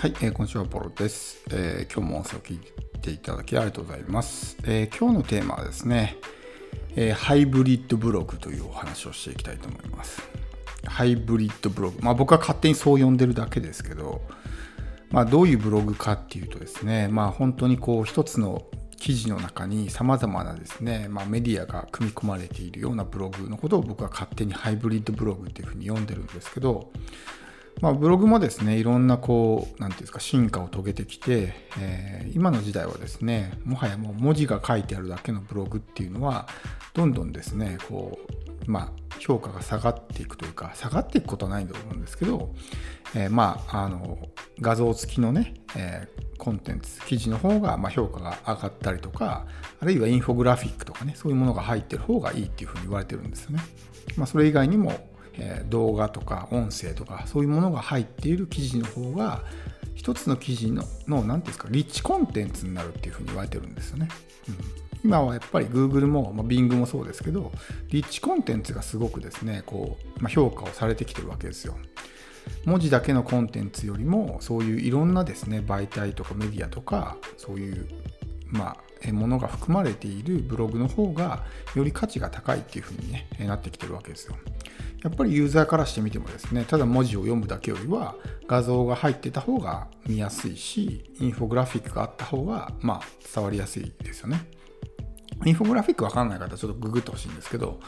はい、えー、今週はポロです、えー、今日も音声を聞いていただきありがとうございます。えー、今日のテーマはですね、えハイブリッドブログというお話をしていきたいと思います。ハイブリッドブログ。まあ僕は勝手にそう呼んでるだけですけど、まあどういうブログかっていうとですね、まあ本当にこう一つの記事の中に様々なですね、まあ、メディアが組み込まれているようなブログのことを僕は勝手にハイブリッドブログっていうふうに読んでるんですけど、まあ、ブログもですねいろんなこう何ていうんですか進化を遂げてきて、えー、今の時代はですねもはやもう文字が書いてあるだけのブログっていうのはどんどんですねこうまあ評価が下がっていくというか下がっていくことはないと思うんですけど、えー、まああの画像付きのね、えー、コンテンツ記事の方がま評価が上がったりとかあるいはインフォグラフィックとかねそういうものが入ってる方がいいっていうふうに言われてるんですよね。まあ、それ以外にもえ動画とか音声とかそういうものが入っている記事の方が一つの記事の何て言うんですかリッチコンテンツになるっていうふうに言われてるんですよね。うん、今はやっぱり Google も、まあ、Bing もそうですけどリッチコンテンツがすごくですねこう、まあ、評価をされてきてるわけですよ。文字だけのコンテンツよりもそういういろんなですね媒体とかメディアとかそういうまあものが含まれているブログの方がより価値が高いっていうふうに、ね、なってきてるわけですよ。やっぱりユーザーからしてみてもですね、ただ文字を読むだけよりは画像が入ってた方が見やすいし、インフォグラフィックがあった方が、まあ、伝わりやすいですよね。インフォグラフィックわかんない方はちょっとググってほしいんですけど、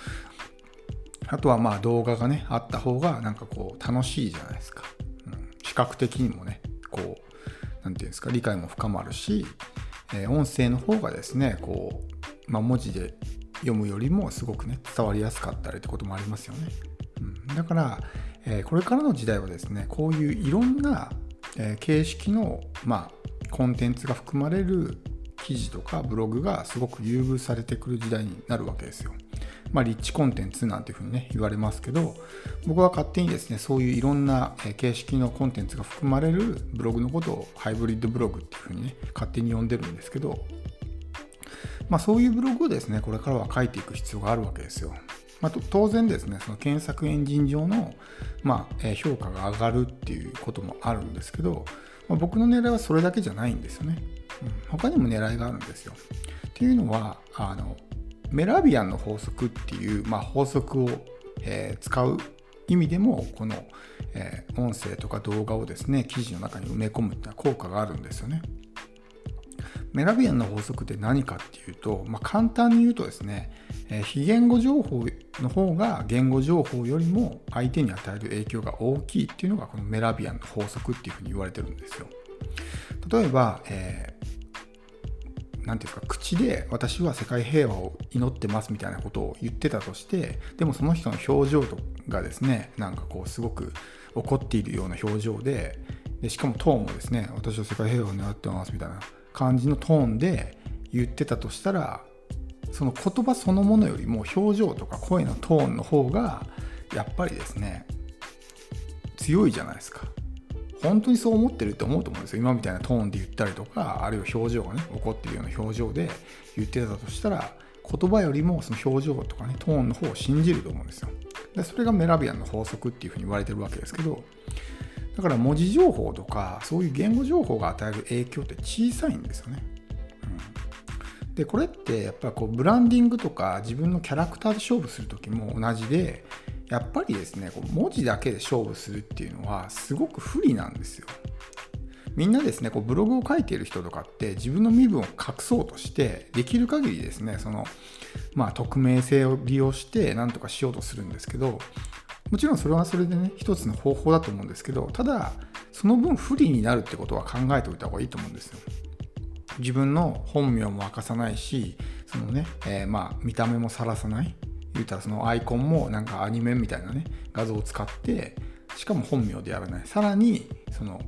あとはまあ動画がね、あった方がなんかこう楽しいじゃないですか。うん、視覚的にもね、こう、なんていうんですか、理解も深まるし、えー、音声の方がですね、こう、まあ、文字で読むよりもすごくね、伝わりやすかったりってこともありますよね。だから、えー、これからの時代はですねこういういろんな、えー、形式の、まあ、コンテンツが含まれる記事とかブログがすごく優遇されてくる時代になるわけですよ。まあ、リッチコンテンツなんていうふうにね、言われますけど、僕は勝手にですね、そういういろんな形式のコンテンツが含まれるブログのことをハイブリッドブログっていうふうにね、勝手に呼んでるんですけど、まあ、そういうブログをですね、これからは書いていく必要があるわけですよ。まあ、当然ですね、その検索エンジン上の、まあ、評価が上がるっていうこともあるんですけど、まあ、僕の狙いはそれだけじゃないんですよね。うん、他にも狙いがあるんですよ。っていうのは、あのメラビアンの法則っていう、まあ、法則を、えー、使う意味でも、この、えー、音声とか動画をですね、記事の中に埋め込むっていうのは効果があるんですよね。メラビアンの法則って何かっていうと、まあ、簡単に言うとですね、えー、非言語情報の方が言語情報よりも相手に与える影響が大きいっていうのがこのメラビアンの法則っていうふうに言われてるんですよ。例えば、えー、なんていうか口で私は世界平和を祈ってますみたいなことを言ってたとしてでもその人の表情がですねなんかこうすごく怒っているような表情ででしかもトーンもですね私は世界平和を願ってますみたいな感じのトーンで言ってたとしたらその言葉そのものよりも表情とか声のトーンの方がやっぱりですね強いじゃないですか。本当にそう思ってるって思うと思うんですよ。今みたいなトーンで言ったりとかあるいは表情がね怒ってるような表情で言ってたとしたら言葉よりもその表情とかねトーンの方を信じると思うんですよ。でそれがメラビアンの法則っていうふうに言われてるわけですけどだから文字情報とかそういう言語情報が与える影響って小さいんですよね。うん、でこれってやっぱりこうブランディングとか自分のキャラクターで勝負する時も同じでやっぱりですねこう文字だけで勝負するっていうのはすごく不利なんですよ。みんなですねこうブログを書いている人とかって自分の身分を隠そうとしてできる限りですねそのまあ匿名性を利用して何とかしようとするんですけどもちろんそれはそれでね、一つの方法だと思うんですけど、ただ、その分不利になるってことは考えておいた方がいいと思うんですよ。自分の本名も明かさないし、そのね、えー、まあ、見た目もさらさない。言うたらそのアイコンもなんかアニメみたいなね、画像を使って、しかも本名でやらない。さらに、その、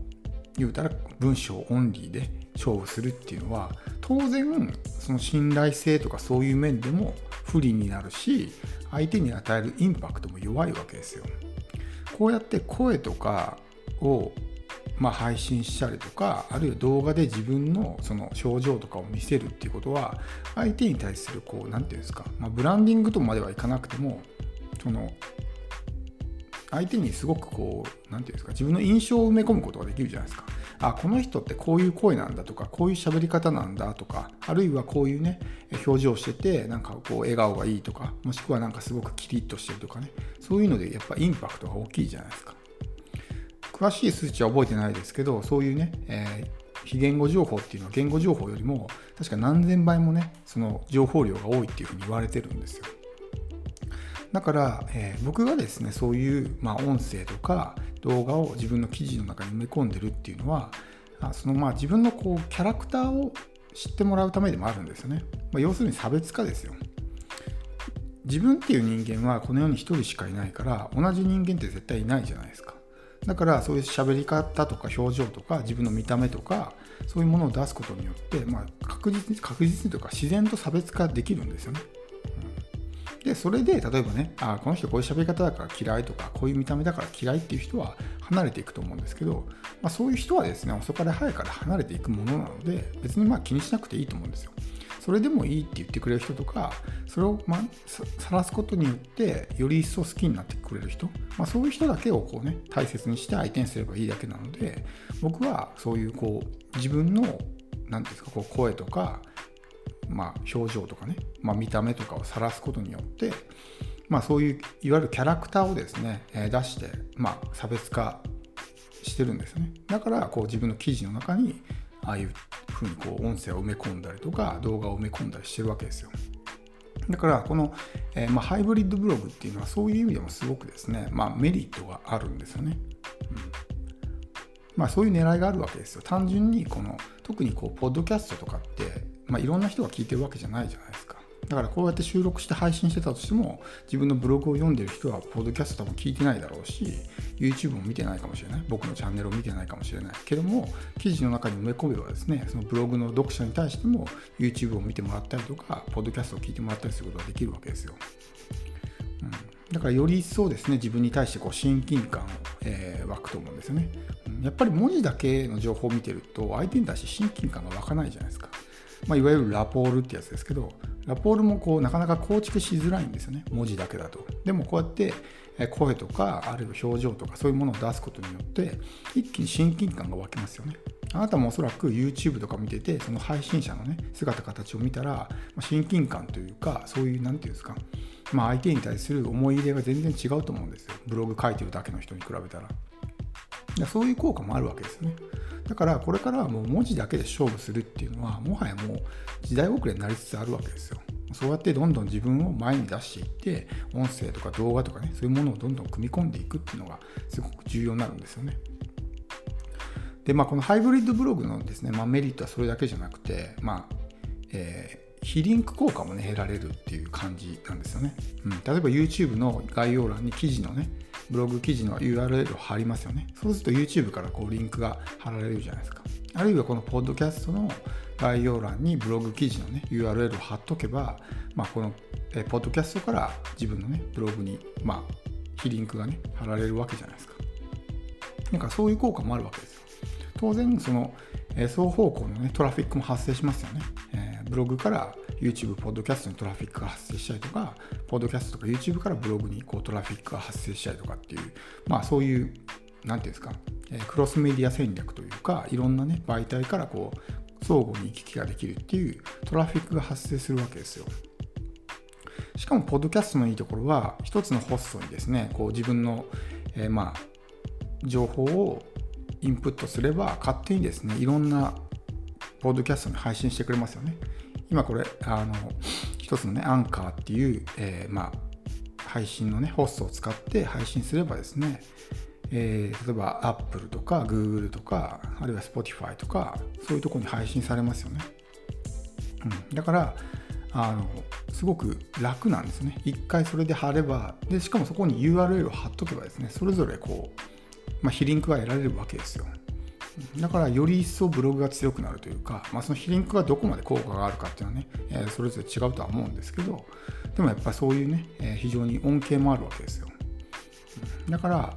言うたら文章オンリーで勝負するっていうのは、当然、その信頼性とかそういう面でも不利になるし、相手に与えるインパクトも弱いわけですよ。こうやって声とかをまあ、配信したりとかあるいは動画で自分のその症状とかを見せるっていうことは相手に対するこう何て言うんですか、まあ、ブランディングとまではいかなくてもその相手にすごくこう何て言うんですか自分の印象を埋め込むことができるじゃないですか。あこの人ってこういう声なんだとかこういう喋り方なんだとかあるいはこういうね表情しててなんかこう笑顔がいいとかもしくはなんかすごくキリッとしてるとかねそういうのでやっぱインパクトが大きいじゃないですか。詳しい数値は覚えてないですけどそういうね、えー、非言語情報っていうのは言語情報よりも確か何千倍もねその情報量が多いっていうふうに言われてるんですよ。だから、えー、僕がですねそういう、まあ、音声とか動画を自分の記事の中に埋め込んでるっていうのはそのまあ自分のこうキャラクターを知ってもらうためでもあるんですよね、まあ、要するに差別化ですよ。自分っていう人間はこの世に1人しかいないから同じ人間って絶対いないじゃないですか。だからそういう喋り方とか表情とか自分の見た目とかそういうものを出すことによって、まあ、確実に確実にというか自然と差別化できるんですよね。うん、でそれで例えばねあこの人こういう喋り方だから嫌いとかこういう見た目だから嫌いっていう人は離れていくと思うんですけど、まあ、そういう人はですね遅かれ早かれ離れていくものなので別にまあ気にしなくていいと思うんですよ。それでもいいって言ってくれる人とかそれをまさらすことによってより一層好きになってくれる人、まあ、そういう人だけをこうね大切にして相手にすればいいだけなので僕はそういうこう自分の何ですかこう声とか、まあ、表情とかね、まあ、見た目とかを晒すことによってまあ、そういういわゆるキャラクターをですね、え出して、まあ、差別化してるんですよね。だからこう自分の記事の中にああいうふうにこう音声を埋め込んだりとか動画を埋め込んだりしてるわけですよ。だからこの、えー、まあ、ハイブリッドブログっていうのはそういう意味でもすごくですね、まあ、メリットがあるんですよね。うんまあ、そういう狙いがあるわけですよ。単純にこの特にこうポッドキャストとかって、まあ、いろんな人が聞いてるわけじゃないじゃないですか。だからこうやって収録して配信してたとしても自分のブログを読んでる人はポッドキャスト多分聞いてないだろうし YouTube も見てないかもしれない。僕のチャンネルを見てないかもしれない。けども記事の中に埋め込めばですねそのブログの読者に対しても YouTube を見てもらったりとかポッドキャストを聞いてもらったりすることができるわけですよ、うん、だからより一層ですね自分に対してこう親近感を、えー、湧くと思うんですよね。やっぱり文字だけの情報を見てると相手に対して親近感が湧かないじゃないですか。まあ、いわゆるラポールってやつですけど、ラポールもこうなかなか構築しづらいんですよね、文字だけだと。でもこうやって声とか、あるいは表情とかそういうものを出すことによって、一気に親近感が湧きますよね。あなたもおそらく YouTube とか見てて、その配信者のね、姿形を見たら、親近感というか、そういう、なんていうんですか、まあ、相手に対する思い入れが全然違うと思うんですよ。ブログ書いてるだけの人に比べたら。そういう効果もあるわけですよね。だからこれからはもう文字だけで勝負するっていうのはもはやもう時代遅れになりつつあるわけですよ。そうやってどんどん自分を前に出していって音声とか動画とかねそういうものをどんどん組み込んでいくっていうのがすごく重要になるんですよね。でまあこのハイブリッドブログのですね、まあ、メリットはそれだけじゃなくてまあえー、非リンク効果もね得られるっていう感じなんですよね。うん、例えば YouTube の概要欄に記事のねブログ記事の URL を貼りますよね。そうすると YouTube からこうリンクが貼られるじゃないですか。あるいはこのポッドキャストの概要欄にブログ記事のね URL を貼っとけば、まあ、このえポッドキャストから自分のねブログにまあ非リンクがね貼られるわけじゃないですか。なんかそういう効果もあるわけですよ。当然その、え双方向のねトラフィックも発生しますよね。えー、ブログから YouTube、ポッドキャストにトラフィックが発生したりとか、ポッドキャストとか YouTube からブログにこうトラフィックが発生したりとかっていう、まあそういう、なんていうんですか、えクロスメディア戦略というか、いろんなね、媒体からこう、相互に行き来ができるっていうトラフィックが発生するわけですよ。しかも、ポッドキャストのいいところは、一つのホストにですね、こう自分の、えー、まあ、情報をインプットすれば、勝手にですね、いろんなポッドキャストに配信してくれますよね。今これ、あの、一つのね、アンカーっていう、えー、まあ、配信のね、ホストを使って配信すればですね、えー、例えば Apple とか Google とか、あるいは Spotify とか、そういうとこに配信されますよね。うん、だから、あの、すごく楽なんですね。一回それで貼れば、で、しかもそこに URL を貼っとけばですね、それぞれこう、まあ、非リンクが得られるわけですよ。だからより一層ブログが強くなるというか、まあ、その非リンクがどこまで効果があるかっていうのはね、え、それぞれ違うとは思うんですけどでもやっぱそういうね、え、非常に恩恵もあるわけですよ。だから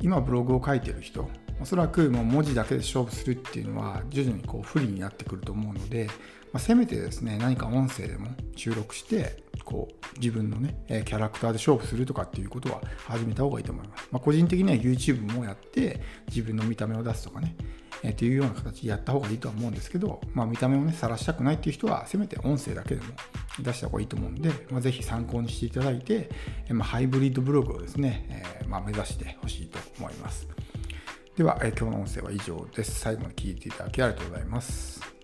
今ブログを書いてる人おそらくもう文字だけで勝負するっていうのは徐々にこう不利になってくると思うので、まあ、せめてですね何か音声でも収録してこう自分のね、えキャラクターで勝負するとかっていうことは始めた方がいいと思います。まあ、個人的には YouTube もやって自分の見た目を出すとかね、えー、というような形でやった方がいいとは思うんですけど、まあ、見た目をね、晒したくないっていう人は、せめて音声だけでも出した方がいいと思うんで、まあ、ぜひ参考にしていただいて、え、まあ、ハイブリッドブログをですね、えー、まあ、目指してほしいと思います。では、え今日の音声は以上です。最後まで聞いていただきありがとうございます。